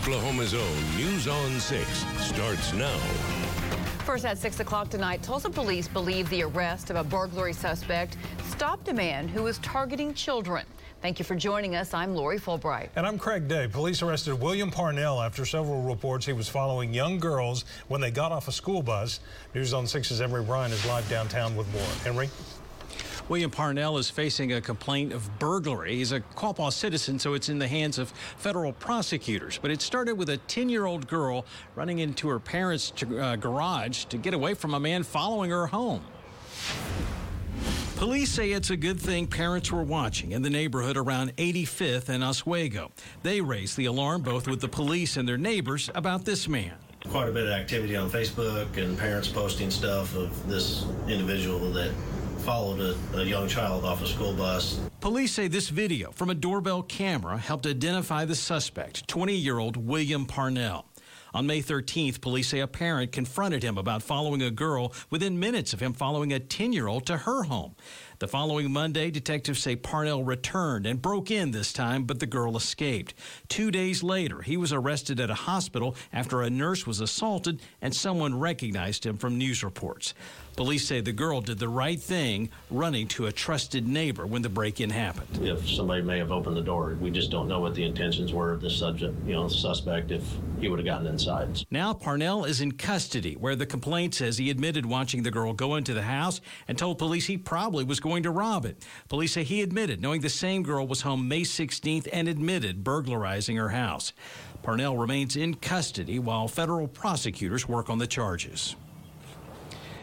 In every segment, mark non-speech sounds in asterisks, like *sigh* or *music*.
Oklahoma's own News on 6 starts now. First at 6 o'clock tonight, Tulsa police believe the arrest of a burglary suspect stopped a man who was targeting children. Thank you for joining us. I'm Lori Fulbright. And I'm Craig Day. Police arrested William Parnell after several reports he was following young girls when they got off a school bus. News on 6's Emory Bryan is live downtown with more. Emory? William Parnell is facing a complaint of burglary. He's a Quapaw citizen, so it's in the hands of federal prosecutors. But it started with a 10 year old girl running into her parents' uh, garage to get away from a man following her home. Police say it's a good thing parents were watching in the neighborhood around 85th and Oswego. They raised the alarm both with the police and their neighbors about this man. Quite a bit of activity on Facebook and parents posting stuff of this individual that followed a, a, young child off a school bus. Police say this video from a doorbell camera helped identify the suspect, 20 year old William Parnell. On May 13th, police say a parent confronted him about following a girl within minutes of him following a 10 year old to her home. The following Monday, detectives say Parnell returned and broke in this time, but the girl escaped. Two days later, he was arrested at a hospital after a nurse was assaulted and someone recognized him from news reports. Police say the girl did the right thing, running to a trusted neighbor when the break in happened. If somebody may have opened the door, we just don't know what the intentions were of the subject, you know, the suspect, if he would have gotten inside. Now, Parnell is in custody, where the complaint says he admitted watching the girl go into the house and told police he probably was going to rob it. Police say he admitted knowing the same girl was home May 16th and admitted burglarizing her house. Parnell remains in custody while federal prosecutors work on the charges.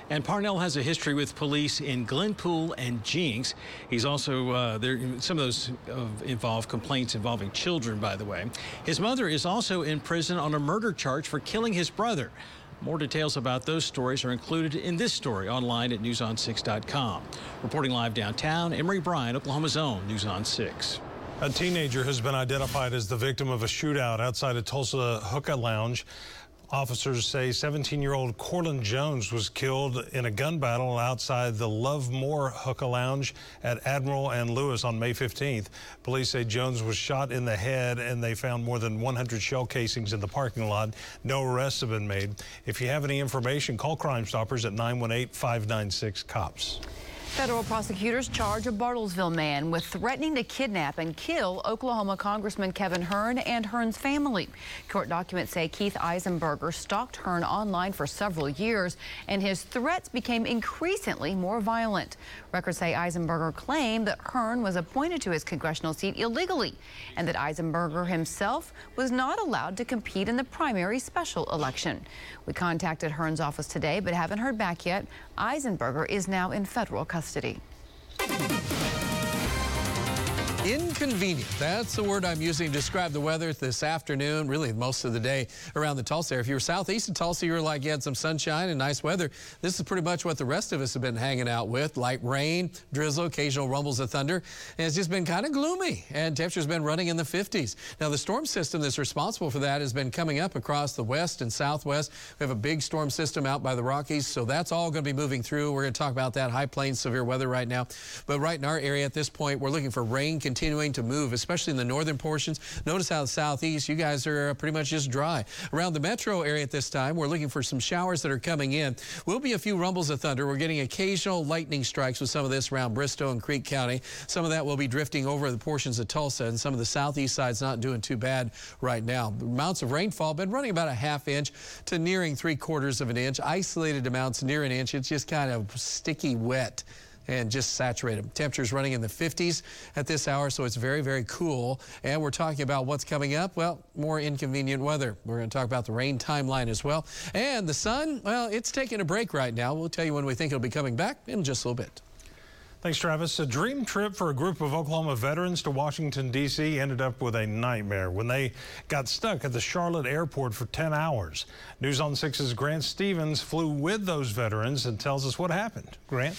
And Parnell has a history with police in Glenpool and Jenks. He's also uh, there. Some of those uh, involve complaints involving children, by the way. His mother is also in prison on a murder charge for killing his brother. More details about those stories are included in this story online at newson6.com. Reporting live downtown, Emory Bryan, Oklahoma's own News on 6. A teenager has been identified as the victim of a shootout outside a Tulsa hookah lounge. Officers say 17-year-old Corlin Jones was killed in a gun battle outside the Love More Hookah Lounge at Admiral and Lewis on May 15th. Police say Jones was shot in the head and they found more than 100 shell casings in the parking lot. No arrests have been made. If you have any information, call Crime Stoppers at 918-596-COPS. Federal prosecutors charge a Bartlesville man with threatening to kidnap and kill Oklahoma Congressman Kevin Hern and Hern's family. Court documents say Keith Eisenberger stalked Hern online for several years, and his threats became increasingly more violent. Records say Eisenberger claimed that Hern was appointed to his congressional seat illegally, and that Eisenberger himself was not allowed to compete in the primary special election. We contacted Hern's office today, but haven't heard back yet. Eisenberger is now in federal custody custody. Inconvenient. That's the word I'm using to describe the weather this afternoon, really most of the day around the Tulsa area. If you were southeast of Tulsa, you were like you had some sunshine and nice weather. This is pretty much what the rest of us have been hanging out with. Light rain, drizzle, occasional rumbles of thunder. And it's just been kind of gloomy and temperature's been running in the 50s. Now the storm system that's responsible for that has been coming up across the west and southwest. We have a big storm system out by the Rockies, so that's all going to be moving through. We're going to talk about that high plains severe weather right now. But right in our area at this point, we're looking for rain continuing to move, especially in the northern portions. Notice how the southeast, you guys are uh, pretty much just dry. Around the metro area at this time, we're looking for some showers that are coming in. Will be a few rumbles of thunder. We're getting occasional lightning strikes with some of this around Bristow and Creek County. Some of that will be drifting over the portions of Tulsa, and some of the southeast side's not doing too bad right now. Amounts of rainfall been running about a half inch to nearing three quarters of an inch. Isolated amounts near an inch. It's just kind of sticky wet and just saturate them. Temperatures running in the 50s at this hour, so it's very, very cool. And we're talking about what's coming up. Well, more inconvenient weather. We're going to talk about the rain timeline as well. And the sun, well, it's taking a break right now. We'll tell you when we think it'll be coming back in just a little bit. Thanks, Travis. A dream trip for a group of Oklahoma veterans to Washington, D.C. ended up with a nightmare when they got stuck at the Charlotte airport for 10 hours. News on 6's Grant Stevens flew with those veterans and tells us what happened. Grant?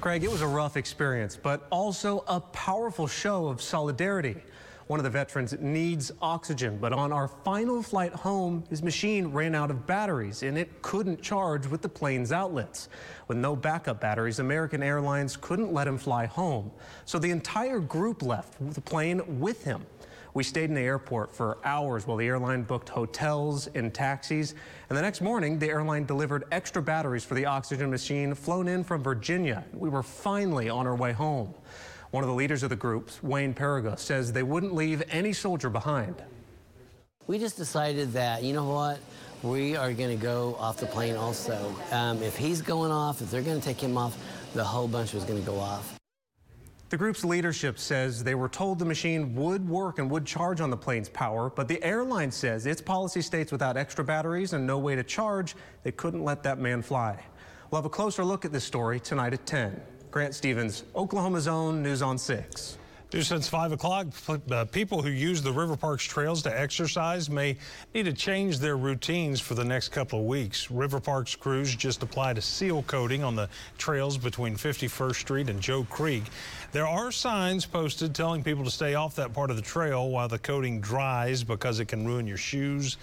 Craig, it was a rough experience, but also a powerful show of solidarity. One of the veterans needs oxygen, but on our final flight home, his machine ran out of batteries and it couldn't charge with the plane's outlets. With no backup batteries, American Airlines couldn't let him fly home. So the entire group left the plane with him. We stayed in the airport for hours while the airline booked hotels and taxis. And the next morning, the airline delivered extra batteries for the oxygen machine flown in from Virginia. We were finally on our way home. One of the leaders of the group, Wayne Perigo, says they wouldn't leave any soldier behind. We just decided that, you know what, we are going to go off the plane also. Um, if he's going off, if they're going to take him off, the whole bunch was going to go off. The group's leadership says they were told the machine would work and would charge on the plane's power, but the airline says its policy states without extra batteries and no way to charge, they couldn't let that man fly. We'll have a closer look at this story tonight at 10. Grant Stevens, Oklahoma's own News on 6. Due since 5 o'clock, uh, people who use the River Parks trails to exercise may need to change their routines for the next couple of weeks. River Parks crews just applied a seal coating on the trails between 51st Street and Joe Creek. There are signs posted telling people to stay off that part of the trail while the coating dries because it can ruin your shoes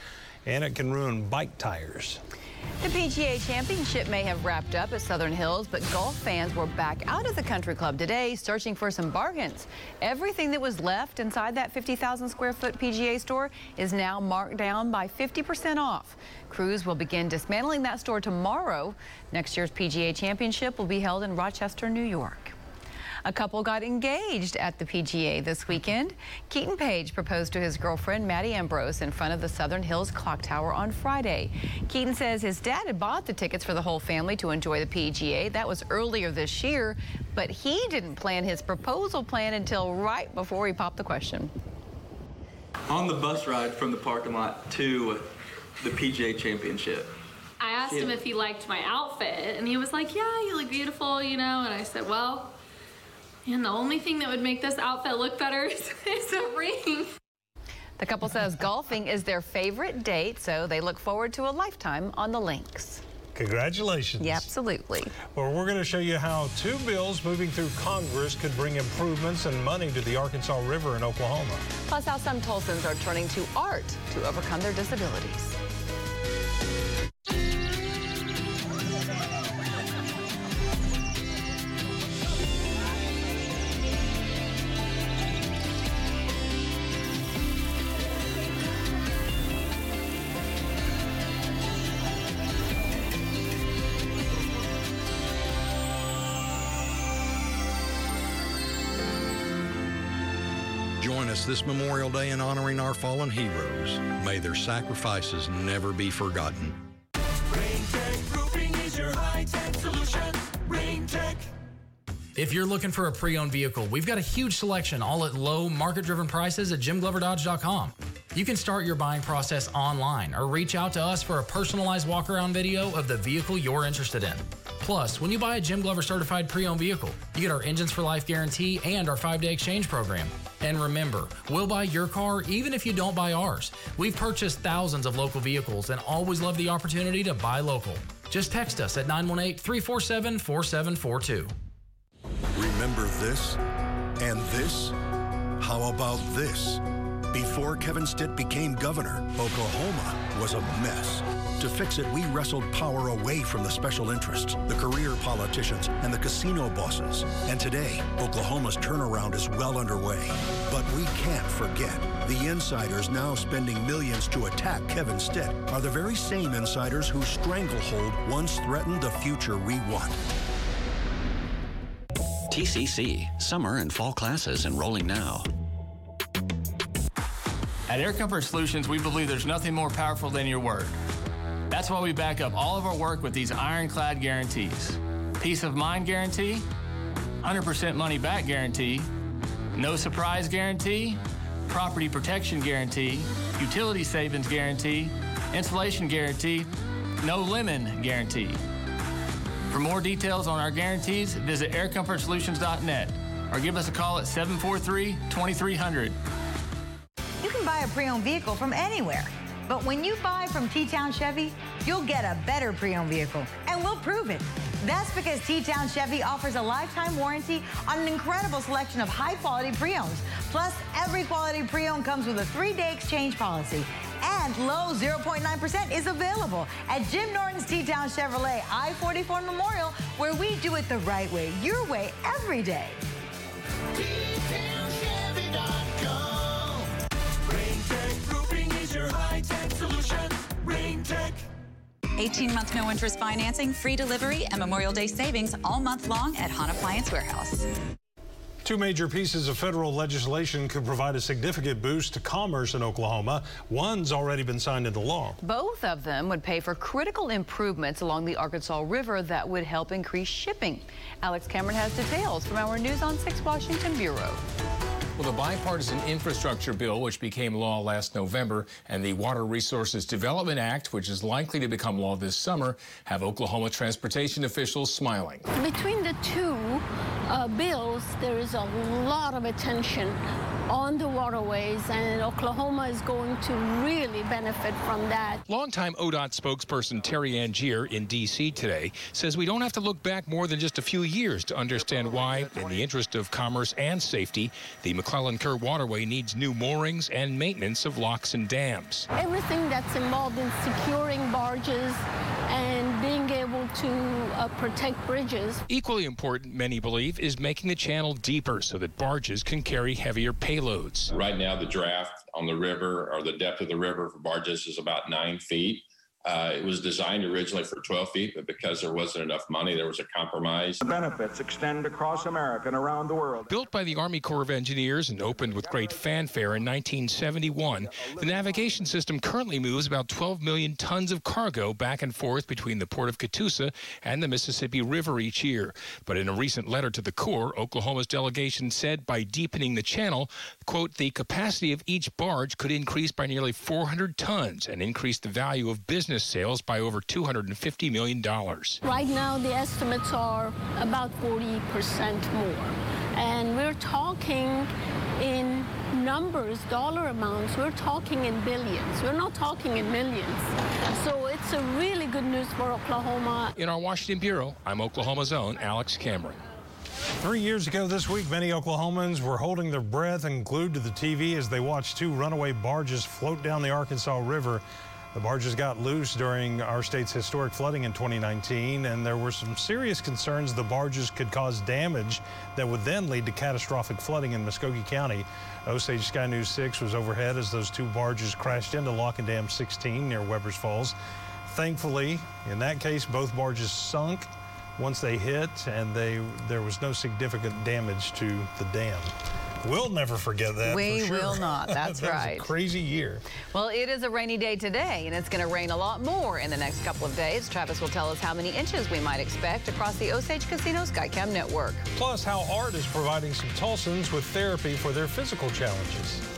and it can ruin bike tires. The PGA Championship may have wrapped up at Southern Hills, but golf fans were back out at the country club today searching for some bargains. Everything that was left inside that 50,000 square foot PGA store is now marked down by 50% off. Crews will begin dismantling that store tomorrow. Next year's PGA Championship will be held in Rochester, New York. A couple got engaged at the PGA this weekend. Keaton Page proposed to his girlfriend, Maddie Ambrose, in front of the Southern Hills Clock Tower on Friday. Keaton says his dad had bought the tickets for the whole family to enjoy the PGA. That was earlier this year, but he didn't plan his proposal plan until right before he popped the question. On the bus ride from the parking lot to the PGA Championship, I asked him if he liked my outfit, and he was like, Yeah, you look beautiful, you know. And I said, Well, and the only thing that would make this outfit look better is, *laughs* is a ring. The couple says golfing is their favorite date, so they look forward to a lifetime on the links. Congratulations. Yeah, absolutely. Well, we're going to show you how two bills moving through Congress could bring improvements and money to the Arkansas River in Oklahoma. Plus, how some Tulsans are turning to art to overcome their disabilities. This Memorial Day in honoring our fallen heroes. May their sacrifices never be forgotten. If you're looking for a pre-owned vehicle, we've got a huge selection all at low market-driven prices at jimgloverdodge.com. You can start your buying process online or reach out to us for a personalized walk-around video of the vehicle you're interested in. Plus, when you buy a Jim Glover certified pre-owned vehicle, you get our Engines for Life guarantee and our 5-day exchange program. And remember, we'll buy your car even if you don't buy ours. We've purchased thousands of local vehicles and always love the opportunity to buy local. Just text us at 918 347 4742. Remember this and this? How about this? Before Kevin Stitt became governor, Oklahoma was a mess. To fix it, we wrestled power away from the special interests, the career politicians, and the casino bosses. And today, Oklahoma's turnaround is well underway. But we can't forget the insiders now spending millions to attack Kevin Stitt are the very same insiders whose stranglehold once threatened the future we want. TCC, summer and fall classes enrolling now. At Air Comfort Solutions, we believe there's nothing more powerful than your word. That's why we back up all of our work with these ironclad guarantees. Peace of mind guarantee, 100% money back guarantee, no surprise guarantee, property protection guarantee, utility savings guarantee, installation guarantee, no lemon guarantee. For more details on our guarantees, visit aircomfortsolutions.net or give us a call at 743 2300. You can buy a pre-owned vehicle from anywhere. But when you buy from T-Town Chevy, you'll get a better pre-owned vehicle, and we'll prove it. That's because T-Town Chevy offers a lifetime warranty on an incredible selection of high-quality pre-owns. Plus, every quality pre-owned comes with a three-day exchange policy. And low 0.9% is available at Jim Norton's T-Town Chevrolet I-44 Memorial, where we do it the right way, your way, every day. 18 month no interest financing, free delivery, and Memorial Day savings all month long at Hahn Appliance Warehouse. Two major pieces of federal legislation could provide a significant boost to commerce in Oklahoma. One's already been signed into law. Both of them would pay for critical improvements along the Arkansas River that would help increase shipping. Alex Cameron has details from our News on 6 Washington Bureau. Well, the bipartisan infrastructure bill, which became law last November, and the Water Resources Development Act, which is likely to become law this summer, have Oklahoma transportation officials smiling. Between the two uh, bills, there is a lot of attention on the waterways, and Oklahoma is going to really benefit from that. Longtime ODOT spokesperson Terri Angier in D.C. today says we don't have to look back more than just a few years to understand why, in the interest of commerce and safety, the McClellan Kerr Waterway needs new moorings and maintenance of locks and dams. Everything that's involved in securing barges and being to uh, protect bridges. Equally important, many believe, is making the channel deeper so that barges can carry heavier payloads. Right now, the draft on the river or the depth of the river for barges is about nine feet. Uh, it was designed originally for 12 feet, but because there wasn't enough money, there was a compromise. The benefits extend across America and around the world. Built by the Army Corps of Engineers and opened with great fanfare in 1971, the navigation system currently moves about 12 million tons of cargo back and forth between the port of Catoosa and the Mississippi River each year. But in a recent letter to the Corps, Oklahoma's delegation said by deepening the channel, quote, the capacity of each barge could increase by nearly 400 tons and increase the value of business sales by over $250 million. Right now, the estimates are about 40% more. And we're talking in numbers, dollar amounts, we're talking in billions. We're not talking in millions. So it's a really good news for Oklahoma. In our Washington Bureau, I'm Oklahoma's own Alex Cameron. Three years ago this week, many Oklahomans were holding their breath and glued to the TV as they watched two runaway barges float down the Arkansas River. The barges got loose during our state's historic flooding in 2019, and there were some serious concerns the barges could cause damage that would then lead to catastrophic flooding in Muskogee County. Osage Sky News 6 was overhead as those two barges crashed into Lock and Dam 16 near Webbers Falls. Thankfully, in that case, both barges sunk once they hit, and they there was no significant damage to the dam. We'll never forget that. We sure. will not. *laughs* That's that right. crazy year. Well, it is a rainy day today, and it's going to rain a lot more in the next couple of days. Travis will tell us how many inches we might expect across the Osage Casino Skycam network. Plus, how art is providing some Tulsans with therapy for their physical challenges.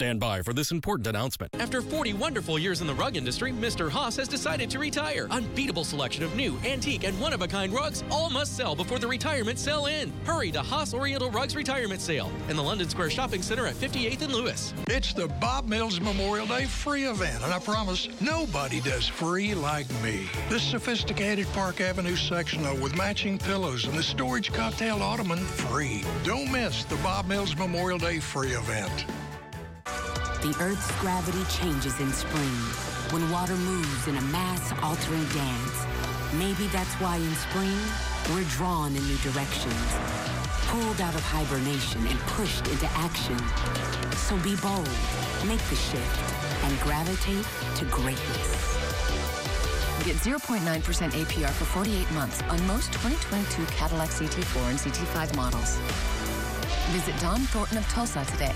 Stand by for this important announcement. After 40 wonderful years in the rug industry, Mr. Haas has decided to retire. Unbeatable selection of new, antique, and one of a kind rugs all must sell before the retirement sale ends. Hurry to Haas Oriental Rugs Retirement Sale in the London Square Shopping Center at 58th and Lewis. It's the Bob Mills Memorial Day free event, and I promise nobody does free like me. This sophisticated Park Avenue sectional with matching pillows and the storage cocktail ottoman free. Don't miss the Bob Mills Memorial Day free event. The Earth's gravity changes in spring when water moves in a mass-altering dance. Maybe that's why in spring, we're drawn in new directions, pulled out of hibernation and pushed into action. So be bold, make the shift, and gravitate to greatness. Get 0.9% APR for 48 months on most 2022 Cadillac CT4 and CT5 models. Visit Don Thornton of Tulsa today.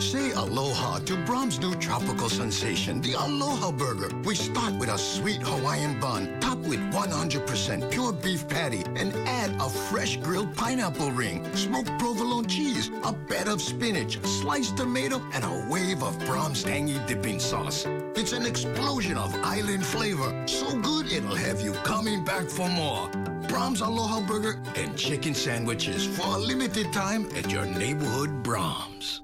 Say aloha to Braum's new tropical sensation, the Aloha Burger. We start with a sweet Hawaiian bun, topped with 100% pure beef patty, and add a fresh grilled pineapple ring, smoked provolone cheese, a bed of spinach, sliced tomato, and a wave of Braum's tangy dipping sauce. It's an explosion of island flavor, so good it'll have you coming back for more. Braum's Aloha Burger and chicken sandwiches for a limited time at your neighborhood Braum's.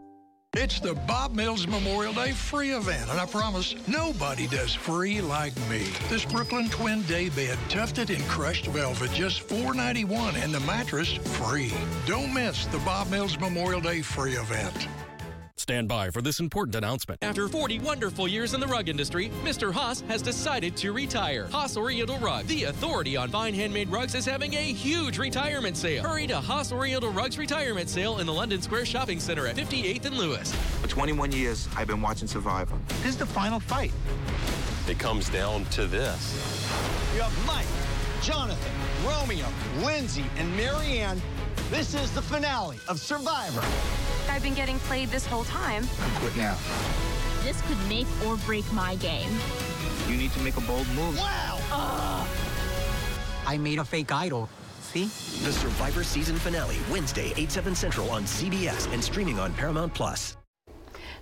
It's the Bob Mills Memorial Day free event, and I promise nobody does free like me. This Brooklyn twin day bed, tufted in crushed velvet, just $4.91, and the mattress free. Don't miss the Bob Mills Memorial Day free event. Stand by for this important announcement. After 40 wonderful years in the rug industry, Mr. Haas has decided to retire. Haas Oriental Rugs, the authority on fine handmade rugs, is having a huge retirement sale. Hurry to Haas Oriental Rugs Retirement Sale in the London Square Shopping Center at 58th and Lewis. For 21 years, I've been watching Survivor. This is the final fight. it comes down to this. You have Mike, Jonathan, Romeo, Lindsay, and Maryanne. This is the finale of Survivor. I've been getting played this whole time. Quit now. This could make or break my game. You need to make a bold move. Wow! I made a fake idol. See? The Survivor season finale, Wednesday, 8, 7 Central on CBS and streaming on Paramount Plus.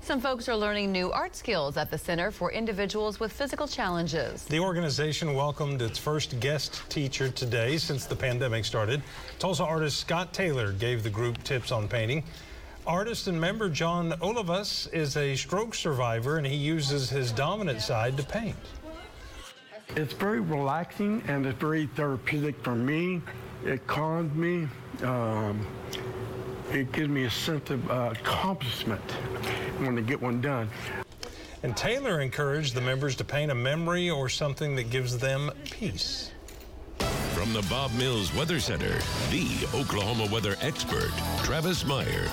Some folks are learning new art skills at the Center for Individuals with Physical Challenges. The organization welcomed its first guest teacher today since the pandemic started. Tulsa artist Scott Taylor gave the group tips on painting. Artist and member John Olivas is a stroke survivor and he uses his dominant side to paint. It's very relaxing and it's very therapeutic for me. It calms me. Um, it gives me a sense of uh, accomplishment when I get one done. And Taylor encouraged the members to paint a memory or something that gives them peace. From the Bob Mills Weather Center, the Oklahoma weather expert, Travis Meyer.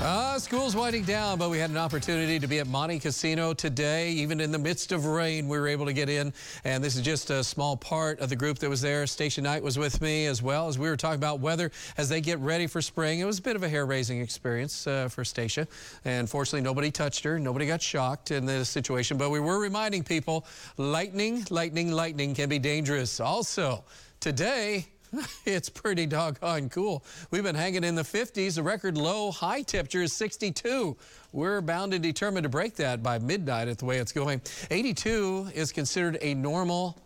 Uh, school's winding down, but we had an opportunity to be at Monte Cassino today. Even in the midst of rain, we were able to get in. And this is just a small part of the group that was there. Stacia Knight was with me as well as we were talking about weather as they get ready for spring. It was a bit of a hair-raising experience uh, for Stacia. And fortunately, nobody touched her. Nobody got shocked in this situation. But we were reminding people, lightning, lightning, lightning can be dangerous. Also, today, *laughs* it's pretty doggone cool. We've been hanging in the 50s. The record low high temperature is 62. We're bound and determined to break that by midnight at the way it's going. 82 is considered a normal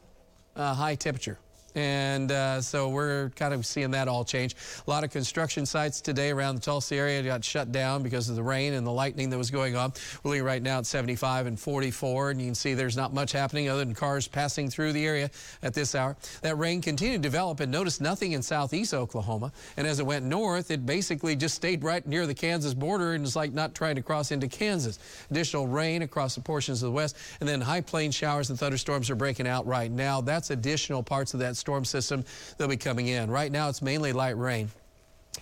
uh, high temperature. And uh, so we're kind of seeing that all change. A lot of construction sites today around the Tulsa area got shut down because of the rain and the lightning that was going on. We're looking right now at 75 and 44, and you can see there's not much happening other than cars passing through the area at this hour. That rain continued to develop and notice nothing in southeast Oklahoma. And as it went north, it basically just stayed right near the Kansas border and it's like not trying to cross into Kansas. Additional rain across the portions of the west, and then high plain showers and thunderstorms are breaking out right now. That's additional parts of that storm system that'll be coming in. Right now, it's mainly light rain.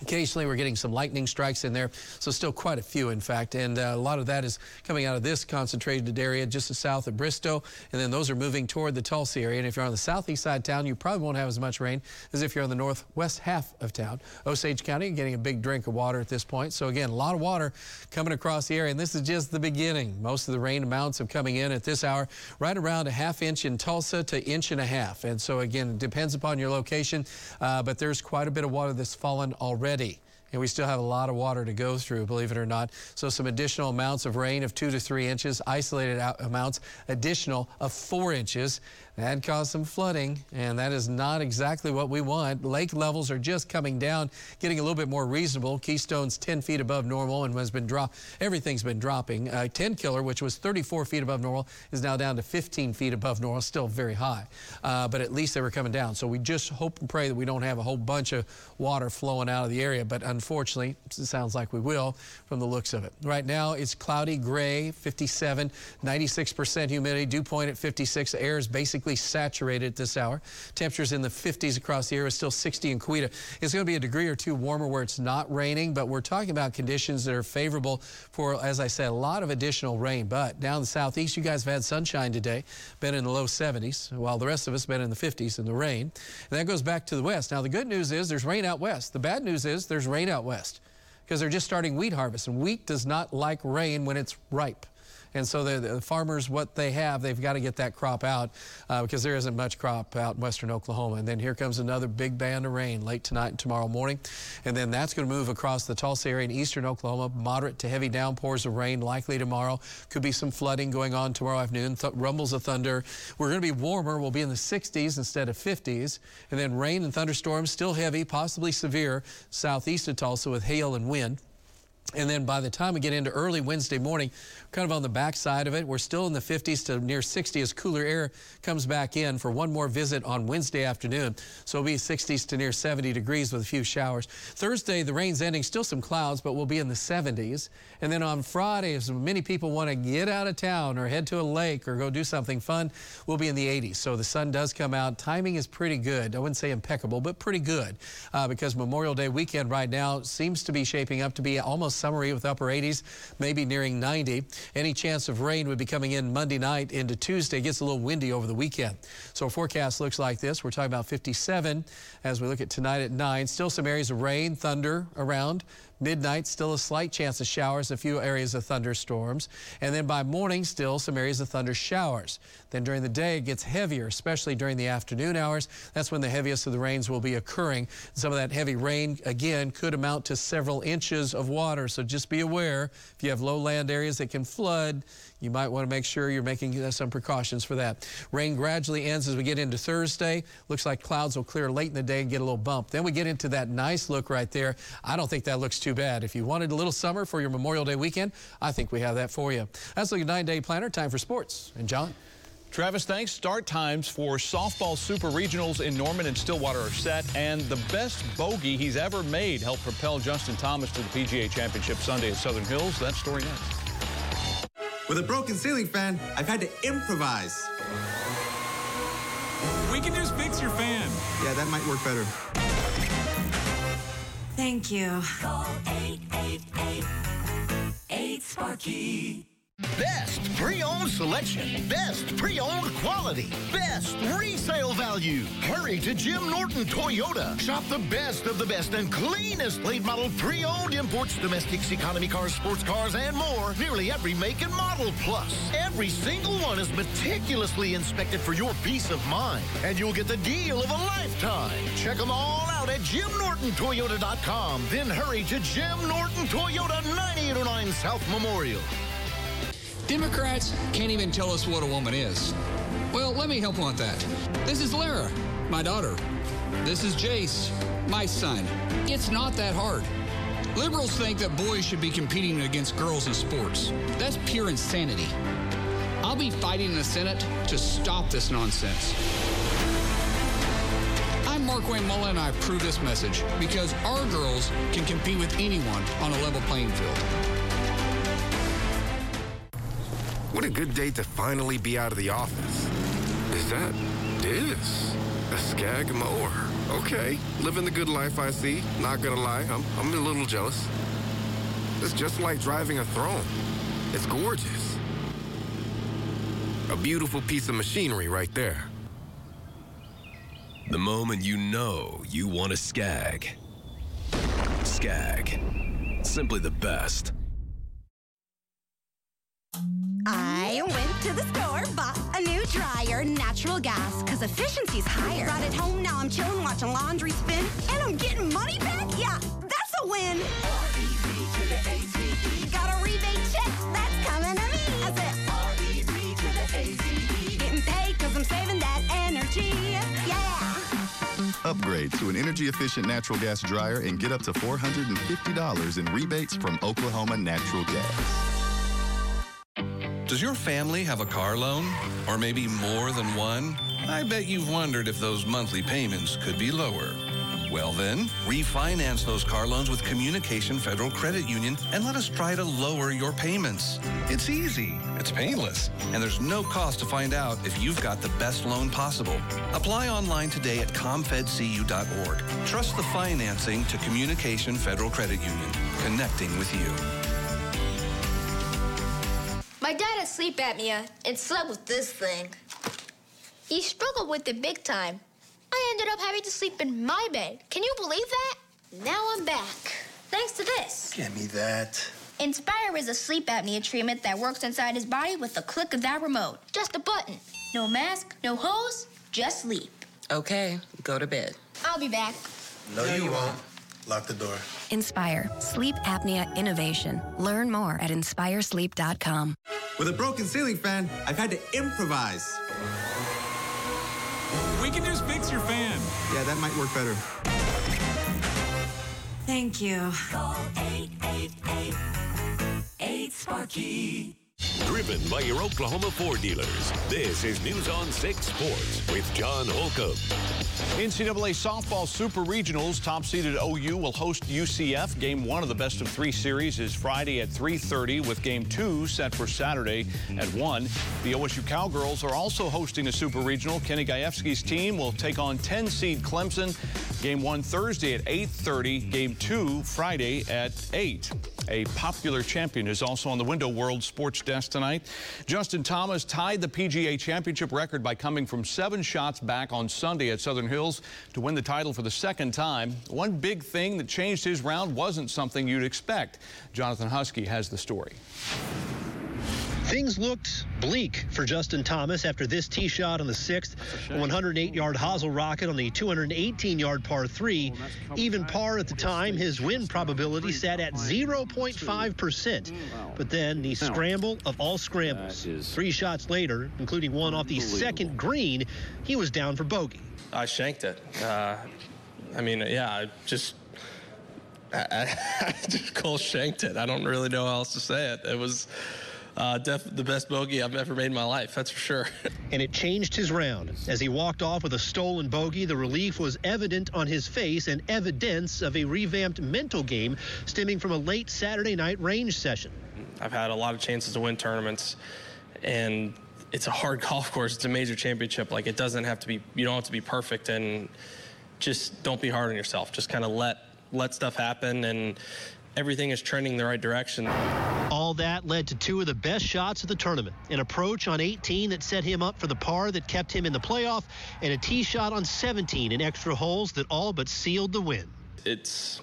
Occasionally, we're getting some lightning strikes in there, so still quite a few, in fact. And uh, a lot of that is coming out of this concentrated area just south of Bristow, and then those are moving toward the Tulsa area. And if you're on the southeast side of town, you probably won't have as much rain as if you're on the northwest half of town. Osage County getting a big drink of water at this point. So again, a lot of water coming across the area, and this is just the beginning. Most of the rain amounts have coming in at this hour, right around a half inch in Tulsa to inch and a half. And so again, it depends upon your location, uh, but there's quite a bit of water that's fallen already already. And we still have a lot of water to go through, believe it or not. So some additional amounts of rain of two to three inches, isolated amounts, additional of four inches. That caused some flooding, and that is not exactly what we want. Lake levels are just coming down, getting a little bit more reasonable. Keystone's 10 feet above normal and has been drop. Everything's been dropping. Uh, Tenkiller, which was 34 feet above normal, is now down to 15 feet above normal. Still very high, uh, but at least they were coming down. So we just hope and pray that we don't have a whole bunch of water flowing out of the area. But unfortunately, it sounds like we will from the looks of it. Right now, it's cloudy, gray, 57, 96% humidity. Dew point at 56. The air is basically saturated at this hour. Temperatures in the 50s across the area, still 60 in Coweta. It's going to be a degree or two warmer where it's not raining, but we're talking about conditions that are favorable for, as I said, a lot of additional rain. But down the southeast, you guys have had sunshine today, been in the low 70s, while the rest of us been in the 50s in the rain. And that goes back to the west. Now, the good news is there's rain out west. The bad news is there's rain out west because they're just starting wheat harvest, and wheat does not like rain when it's ripe. And so the, the, farmers, what they have, they've got to get that crop out uh, because there isn't much crop out in western Oklahoma. And then here comes another big band of rain late tonight and tomorrow morning. And then that's going to move across the Tulsa area in eastern Oklahoma. Moderate to heavy downpours of rain likely tomorrow. Could be some flooding going on tomorrow afternoon. Th rumbles of thunder. We're going to be warmer. We'll be in the 60s instead of 50s. And then rain and thunderstorms still heavy, possibly severe southeast of Tulsa with hail and wind. And then by the time we get into early Wednesday morning, kind of on the back side of it, we're still in the 50s to near 60 as cooler air comes back in for one more visit on Wednesday afternoon. So it'll be 60s to near 70 degrees with a few showers. Thursday, the rain's ending, still some clouds, but we'll be in the 70s. And then on Friday, as many people want to get out of town or head to a lake or go do something fun, we'll be in the 80s. So the sun does come out. Timing is pretty good. I wouldn't say impeccable, but pretty good uh, because Memorial Day weekend right now seems to be shaping up to be almost summery with upper 80s, maybe nearing 90. Any chance of rain would be coming in Monday night into Tuesday. It gets a little windy over the weekend. So our forecast looks like this. We're talking about 57 as we look at tonight at 9. Still some areas of rain, thunder around. Midnight, still a slight chance of showers, a few areas of thunderstorms. And then by morning, still some areas of thunder showers. Then during the day, it gets heavier, especially during the afternoon hours. That's when the heaviest of the rains will be occurring. Some of that heavy rain, again, could amount to several inches of water. So just be aware if you have lowland areas that can flood, you might want to make sure you're making uh, some precautions for that. Rain gradually ends as we get into Thursday. Looks like clouds will clear late in the day and get a little bump. Then we get into that nice look right there. I don't think that looks too bad. If you wanted a little summer for your Memorial Day weekend, I think we have that for you. That's like a nine-day planner. Time for sports. And John? Travis, thanks. Start times for softball super regionals in Norman and Stillwater are set, and the best bogey he's ever made helped propel Justin Thomas to the PGA Championship Sunday at Southern Hills. That story next. With a broken ceiling fan, I've had to improvise. We can just fix your fan. Yeah, that might work better. Thank you. Call 888 Sparky. Best pre-owned selection, best pre-owned quality, best resale value. Hurry to Jim Norton Toyota. Shop the best of the best and cleanest late model pre-owned imports, domestics, economy cars, sports cars, and more. Nearly every make and model. Plus, every single one is meticulously inspected for your peace of mind. And you'll get the deal of a lifetime. Check them all out at JimNortonToyota.com. Then hurry to Jim Norton Toyota 9809 South Memorial. Democrats can't even tell us what a woman is. Well, let me help on that. This is Lara, my daughter. This is Jace, my son. It's not that hard. Liberals think that boys should be competing against girls in sports. That's pure insanity. I'll be fighting in the Senate to stop this nonsense. I'm Markwayne Mullin, and I approve this message because our girls can compete with anyone on a level playing field. What a good day to finally be out of the office. Is that this? A Scag mower. Okay, living the good life I see. Not gonna lie, I'm, I'm a little jealous. It's just like driving a throne. It's gorgeous. A beautiful piece of machinery right there. The moment you know you want a Scag. Scag. Simply the best. I went to the store, bought a new dryer, natural gas, cause efficiency's higher. Brought it home, now I'm chilling, watching laundry spin, and I'm getting money back? Yeah, that's a win. Got a rebate check, that's coming to me. I said, getting paid cause I'm saving that energy. Yeah. Upgrade to an energy efficient natural gas dryer and get up to $450 in rebates from Oklahoma Natural Gas. Does your family have a car loan? Or maybe more than one? I bet you've wondered if those monthly payments could be lower. Well then, refinance those car loans with Communication Federal Credit Union and let us try to lower your payments. It's easy, it's painless, and there's no cost to find out if you've got the best loan possible. Apply online today at comfedcu.org. Trust the financing to Communication Federal Credit Union, connecting with you. Sleep apnea and slept with this thing. He struggled with it big time. I ended up having to sleep in my bed. Can you believe that? Now I'm back. Thanks to this. Give me that. Inspire is a sleep apnea treatment that works inside his body with the click of that remote. Just a button. No mask, no hose, just sleep. Okay, go to bed. I'll be back. No, you won't. Lock the door. Inspire sleep apnea innovation. Learn more at inspiresleep.com. With a broken ceiling fan, I've had to improvise. We can just fix your fan. Yeah, that might work better. Thank you. Call 888 Sparky. Driven by your Oklahoma Ford dealers. This is News on 6 Sports with John Holcomb. NCAA softball super regionals. Top seeded OU will host UCF. Game one of the best of three series is Friday at 3:30, with game two set for Saturday at 1. The OSU Cowgirls are also hosting a super regional. Kenny Gajewski's team will take on 10 seed Clemson. Game one Thursday at 8.30. Game two Friday at 8. A popular champion is also on the Window World Sports Desk tonight. Justin Thomas tied the PGA Championship record by coming from seven shots back on Sunday at Southern Hills to win the title for the second time. One big thing that changed his round wasn't something you'd expect. Jonathan Husky has the story. Things looked bleak for Justin Thomas after this tee shot on the sixth, a 108-yard hosel rocket on the 218-yard par three. Even par at the time, his win probability sat at 0.5%. But then the scramble of all scrambles. Three shots later, including one off the second green, he was down for bogey. I shanked it. Uh, I mean, yeah, I just *laughs* I, I just cold shanked it. I don't really know how else to say it. It was uh, def- the best bogey I've ever made in my life, that's for sure. *laughs* and it changed his round. As he walked off with a stolen bogey, the relief was evident on his face and evidence of a revamped mental game stemming from a late Saturday night range session. I've had a lot of chances to win tournaments, and it's a hard *laughs* golf course. It's a major championship. Like, it doesn't have to be, you don't have to be perfect, and just don't be hard on yourself. Just kind of let let stuff happen and everything is trending the right direction. All that led to two of the best shots of the tournament an approach on 18 that set him up for the par that kept him in the playoff, and a tee shot on 17 in extra holes that all but sealed the win. It's.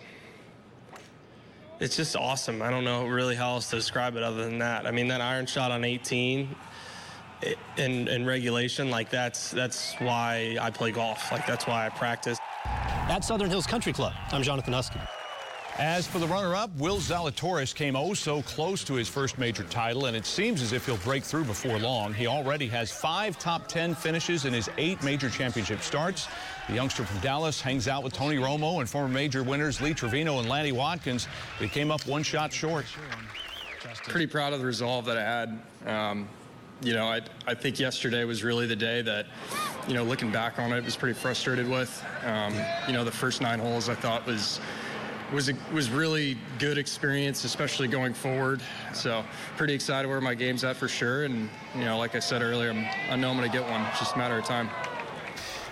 It's just awesome. I don't know really how else to describe it other than that. I mean, that iron shot on 18 in, in regulation, like that's that's why I play golf. Like that's why I practice. At Southern Hills Country Club, I'm Jonathan Husky. As for the runner-up, Will Zalatoris came oh so close to his first major title, and it seems as if he'll break through before long. He already has five top 10 finishes in his eight major championship starts. The youngster from Dallas hangs out with Tony Romo and former major winners Lee Trevino and Lanny Wadkins. He came up one shot short. Pretty proud of the resolve that I had. Um, you know, I, I think yesterday was really the day that, you know, looking back on it, was pretty frustrated with. Um, you know, the first nine holes I thought was was a, was really good experience, especially going forward. So pretty excited where my game's at for sure. And you know, like I said earlier, I'm, I know I'm going to get one. It's just a matter of time.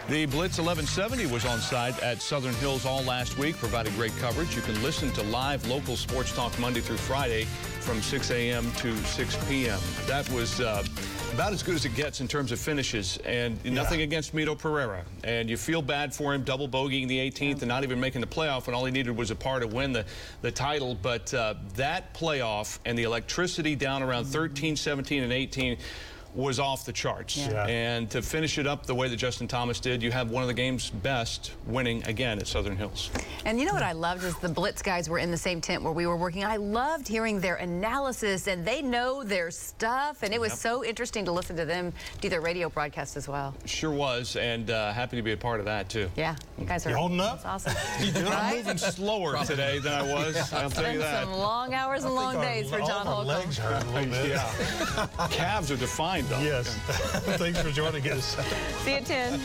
The Blitz 1170 was on site at Southern Hills all last week, provided great coverage. You can listen to live local sports talk Monday through Friday from 6 a.m. to 6 p.m. That was uh, about as good as it gets in terms of finishes, and yeah. nothing against Mito Pereira. And you feel bad for him, double bogeying the 18th and not even making the playoff, when all he needed was a par to win the, the title. But uh, that playoff and the electricity down around 13, 17, and 18 was off the charts. Yeah. And to finish it up the way that Justin Thomas did, you have one of the game's best winning again at Southern Hills. And you know what I loved is the Blitz guys were in the same tent where we were working. I loved hearing their analysis and they know their stuff. And it was yep. so interesting to listen to them do their radio broadcast as well. Sure was. And uh, happy to be a part of that too. Yeah, you guys are you holding up. That's awesome. *laughs* I'm moving slower today than I was. *laughs* I'll tell you that. Some long hours and long days for John Holcomb. legs hurt a little *laughs* bit. yeah. Calves are defined though. Yes. *laughs* Thanks for joining us. See you at 10.